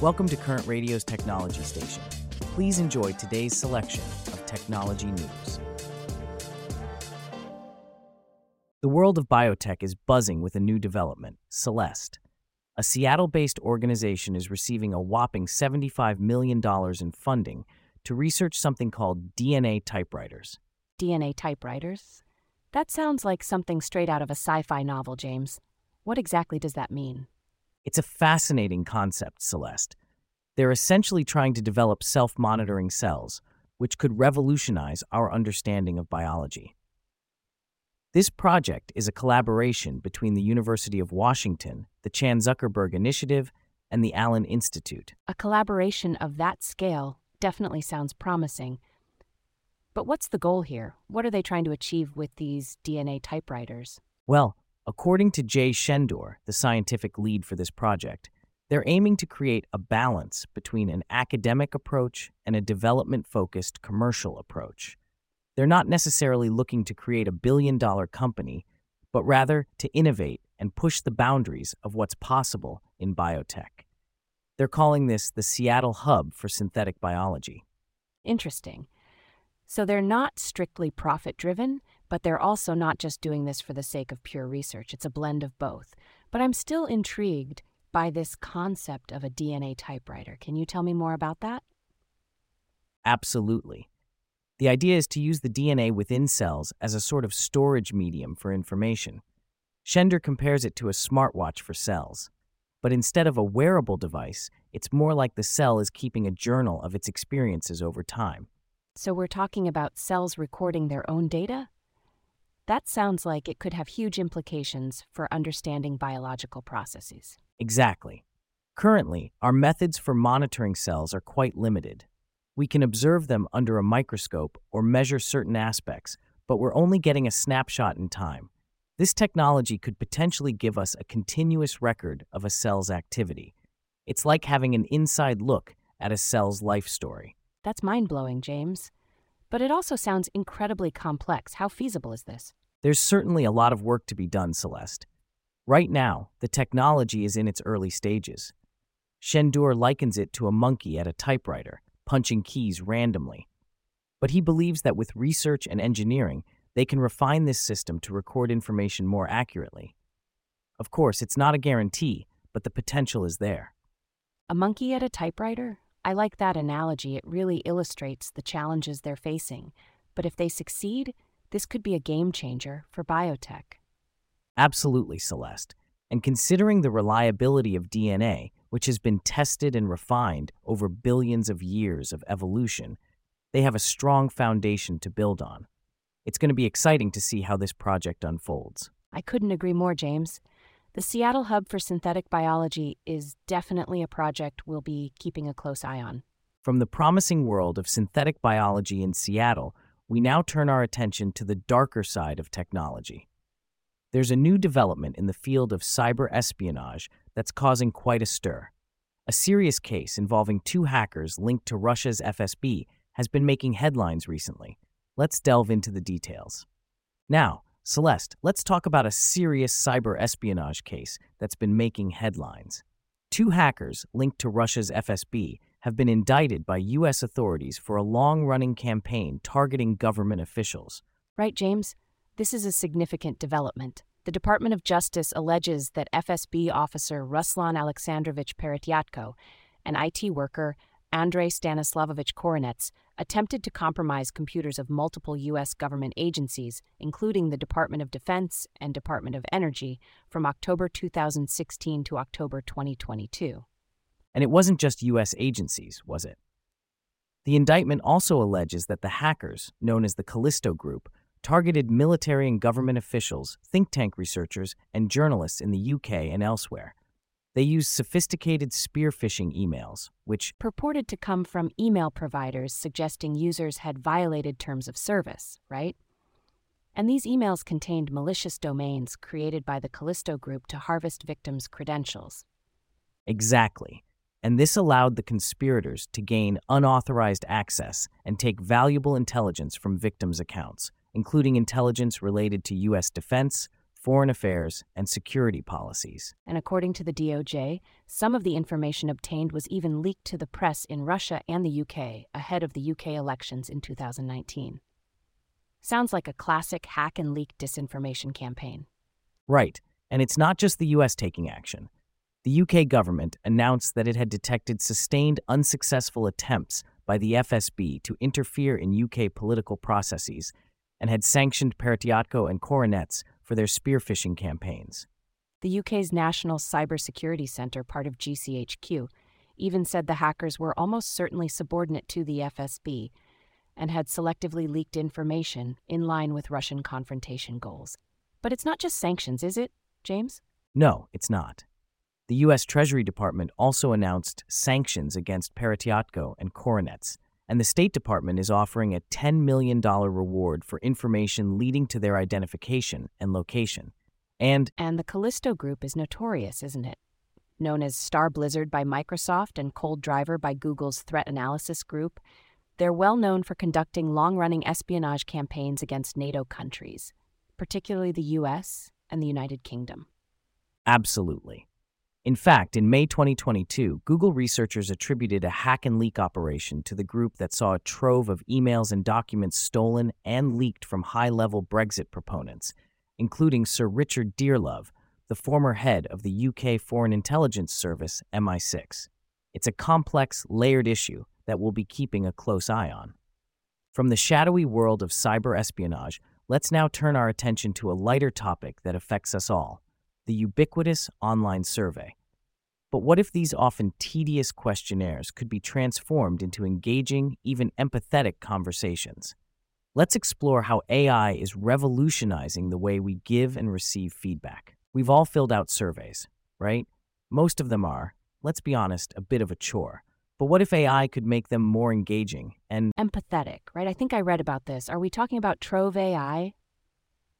Welcome to Current Radio's Technology Station. Please enjoy today's selection of technology news. The world of biotech is buzzing with a new development, Celeste. A Seattle based organization is receiving a whopping $75 million in funding to research something called DNA typewriters. DNA typewriters? That sounds like something straight out of a sci fi novel, James. What exactly does that mean? It's a fascinating concept, Celeste. They're essentially trying to develop self monitoring cells, which could revolutionize our understanding of biology. This project is a collaboration between the University of Washington, the Chan Zuckerberg Initiative, and the Allen Institute. A collaboration of that scale definitely sounds promising. But what's the goal here? What are they trying to achieve with these DNA typewriters? Well, according to Jay Shendure, the scientific lead for this project, they're aiming to create a balance between an academic approach and a development focused commercial approach. They're not necessarily looking to create a billion dollar company, but rather to innovate and push the boundaries of what's possible in biotech. They're calling this the Seattle Hub for Synthetic Biology. Interesting. So they're not strictly profit driven, but they're also not just doing this for the sake of pure research. It's a blend of both. But I'm still intrigued by this concept of a DNA typewriter. Can you tell me more about that? Absolutely. The idea is to use the DNA within cells as a sort of storage medium for information. Shendure compares it to a smartwatch for cells. But instead of a wearable device, it's more like the cell is keeping a journal of its experiences over time. So we're talking about cells recording their own data? That sounds like it could have huge implications for understanding biological processes. Exactly. Currently, our methods for monitoring cells are quite limited. We can observe them under a microscope or measure certain aspects, but we're only getting a snapshot in time. This technology could potentially give us a continuous record of a cell's activity. It's like having an inside look at a cell's life story. That's mind blowing, James. But it also sounds incredibly complex. How feasible is this? There's certainly a lot of work to be done, Celeste. Right now, the technology is in its early stages. Shendure likens it to a monkey at a typewriter, punching keys randomly. But he believes that with research and engineering, they can refine this system to record information more accurately. Of course, it's not a guarantee, but the potential is there. A monkey at a typewriter? I like that analogy. It really illustrates the challenges they're facing. But if they succeed, this could be a game changer for biotech. Absolutely, Celeste. And considering the reliability of DNA, which has been tested and refined over billions of years of evolution, they have a strong foundation to build on. It's going to be exciting to see how this project unfolds. I couldn't agree more, James. The Seattle Hub for Synthetic Biology is definitely a project we'll be keeping a close eye on. From the promising world of synthetic biology in Seattle, we now turn our attention to the darker side of technology. There's a new development in the field of cyber espionage that's causing quite a stir. A serious case involving two hackers linked to Russia's FSB has been making headlines recently. Let's delve into the details. Now, Celeste, let's talk about a serious cyber espionage case that's been making headlines. Two hackers linked to Russia's FSB have been indicted by U.S. authorities for a long running campaign targeting government officials. Right, James? This is a significant development. The Department of Justice alleges that FSB officer Ruslan Alexandrovich Peretyatko an IT worker Andrei Stanislavovich Korinets attempted to compromise computers of multiple U.S. government agencies, including the Department of Defense and Department of Energy, from October 2016 to October 2022. And it wasn't just U.S. agencies, was it? The indictment also alleges that the hackers, known as the Callisto Group, targeted military and government officials, think tank researchers, and journalists in the UK and elsewhere. They used sophisticated spear phishing emails, which purported to come from email providers suggesting users had violated terms of service, right? And these emails contained malicious domains created by the Callisto Group to harvest victims' credentials. Exactly. And this allowed the conspirators to gain unauthorized access and take valuable intelligence from victims' accounts, including intelligence related to U.S. defense, foreign affairs, and security policies. And according to the DOJ, some of the information obtained was even leaked to the press in Russia and the UK ahead of the UK elections in 2019. Sounds like a classic hack and leak disinformation campaign. Right, and it's not just the US taking action. The UK government announced that it had detected sustained unsuccessful attempts by the FSB to interfere in UK political processes and had sanctioned Peretyatko and Korinets for their spearphishing campaigns. The UK's National Cybersecurity Centre, part of GCHQ, even said the hackers were almost certainly subordinate to the FSB and had selectively leaked information in line with Russian confrontation goals. But it's not just sanctions, is it, James? No, it's not. The U.S. Treasury Department also announced sanctions against Peretyatko and Korinets, and the State Department is offering a $10 million reward for information leading to their identification and location. And And the Callisto Group is notorious, isn't it? Known as Star Blizzard by Microsoft and Cold Driver by Google's Threat Analysis Group, they're well known for conducting long running espionage campaigns against NATO countries, particularly the US and the United Kingdom. absolutely. In fact, in May 2022, Google researchers attributed a hack and leak operation to the group that saw a trove of emails and documents stolen and leaked from high level Brexit proponents, including Sir Richard Dearlove, the former head of the UK Foreign Intelligence Service, MI6. It's a complex, layered issue that we'll be keeping a close eye on. From the shadowy world of cyber espionage, let's now turn our attention to a lighter topic that affects us all the ubiquitous online survey. But what if these often tedious questionnaires could be transformed into engaging, even empathetic conversations? Let's explore how AI is revolutionizing the way we give and receive feedback. We've all filled out surveys, right? Most of them are, let's be honest, a bit of a chore. But what if AI could make them more engaging and Empathetic, right? I think I read about this. Are we talking about Trove AI?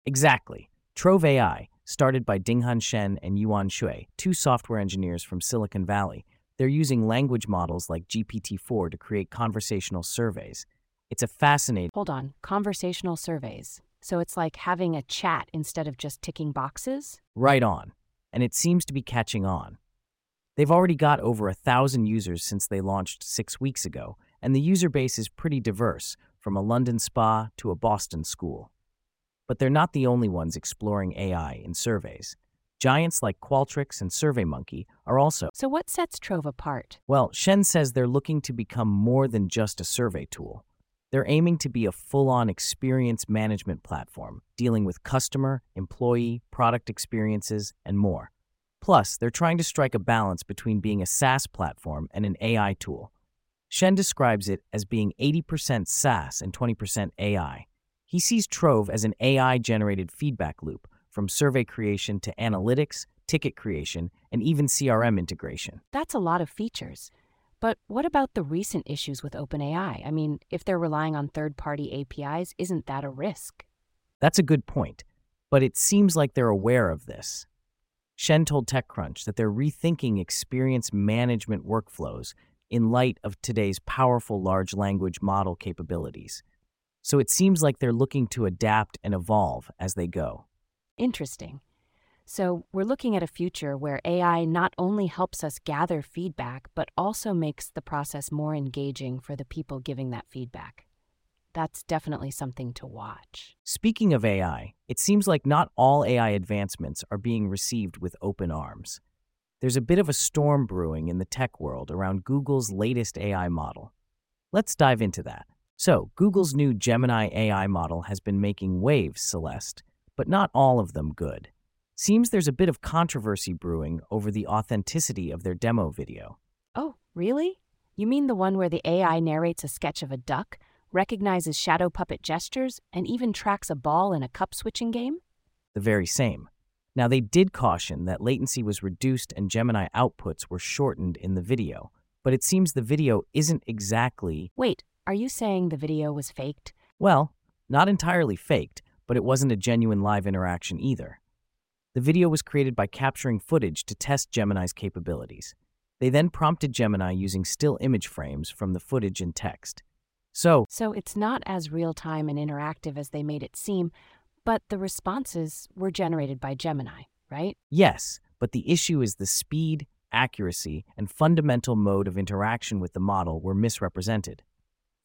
Exactly. Trove AI, started by Dinghan Shen and Yuan Shui, two software engineers from Silicon Valley. They're using language models like GPT-4 to create conversational surveys. It's a fascinating Hold on, conversational surveys. So it's like having a chat instead of just ticking boxes? right on, and it seems to be catching on. They've already got over a thousand users since they launched six weeks ago, and the user base is pretty diverse, from a London spa to a Boston school. But they're not the only ones exploring AI in surveys. Giants like Qualtrics and SurveyMonkey are also So what sets Trove apart? Well, Shen says they're looking to become more than just a survey tool. They're aiming to be a full on experience management platform, dealing with customer, employee, product experiences, and more. Plus, they're trying to strike a balance between being a SaaS platform and an AI tool. Shen describes it as being 80% SaaS and 20% AI. He sees Trove as an AI generated feedback loop from survey creation to analytics, ticket creation, and even CRM integration. That's a lot of features. But what about the recent issues with OpenAI? I mean, if they're relying on third party APIs, isn't that a risk? That's a good point, but it seems like they're aware of this. Shen told TechCrunch that they're rethinking experience management workflows in light of today's powerful large language model capabilities. So it seems like they're looking to adapt and evolve as they go. Interesting. So, we're looking at a future where AI not only helps us gather feedback, but also makes the process more engaging for the people giving that feedback. That's definitely something to watch. Speaking of AI, it seems like not all AI advancements are being received with open arms. There's a bit of a storm brewing in the tech world around Google's latest AI model. Let's dive into that. So, Google's new Gemini AI model has been making waves, Celeste, but not all of them good. Seems there's a bit of controversy brewing over the authenticity of their demo video. Oh, really? You mean the one where the AI narrates a sketch of a duck, recognizes shadow puppet gestures, and even tracks a ball in a cup switching game? The very same. Now, they did caution that latency was reduced and Gemini outputs were shortened in the video, but it seems the video isn't exactly, Wait, are you saying the video was faked? well, not entirely faked, but it wasn't a genuine live interaction either. The video was created by capturing footage to test Gemini's capabilities. They then prompted Gemini using still image frames from the footage and text. So, So it's not as real time and interactive as they made it seem, But the responses were generated by Gemini, right? Yes, but the issue is the speed, accuracy, and fundamental mode of interaction with the model were misrepresented.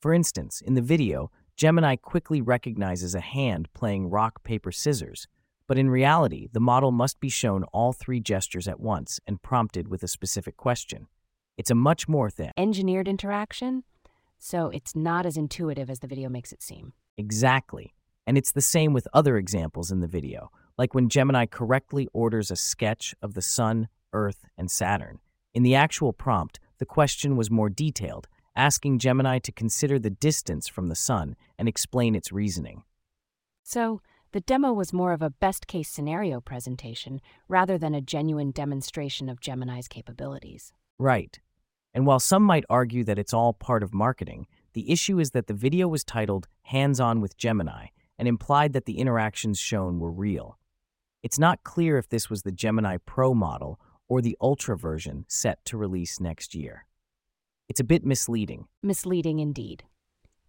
For instance, in the video, Gemini quickly recognizes a hand playing rock, paper, scissors, but in reality, the model must be shown all three gestures at once and prompted with a specific question. It's a much more than Engineered interaction? So it's not as intuitive as the video makes it seem. Exactly. And it's the same with other examples in the video, like when Gemini correctly orders a sketch of the Sun, Earth, and Saturn. In the actual prompt, the question was more detailed, asking Gemini to consider the distance from the Sun and explain its reasoning. So the demo was more of a best case scenario presentation rather than a genuine demonstration of Gemini's capabilities. Right. And while some might argue that it's all part of marketing, the issue is that the video was titled Hands On with Gemini and implied that the interactions shown were real. It's not clear if this was the Gemini Pro model or the Ultra version set to release next year. It's a bit misleading. Misleading indeed.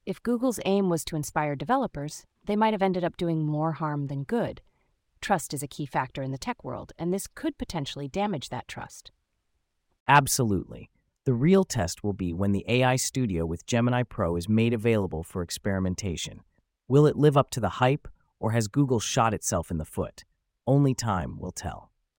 If Google's aim was to inspire developers, they might have ended up doing more harm than good. Trust is a key factor in the tech world, and this could potentially damage that trust. Absolutely. The real test will be when the AI Studio with Gemini Pro is made available for experimentation. Will it live up to the hype, or has Google shot itself in the foot? Only time will tell.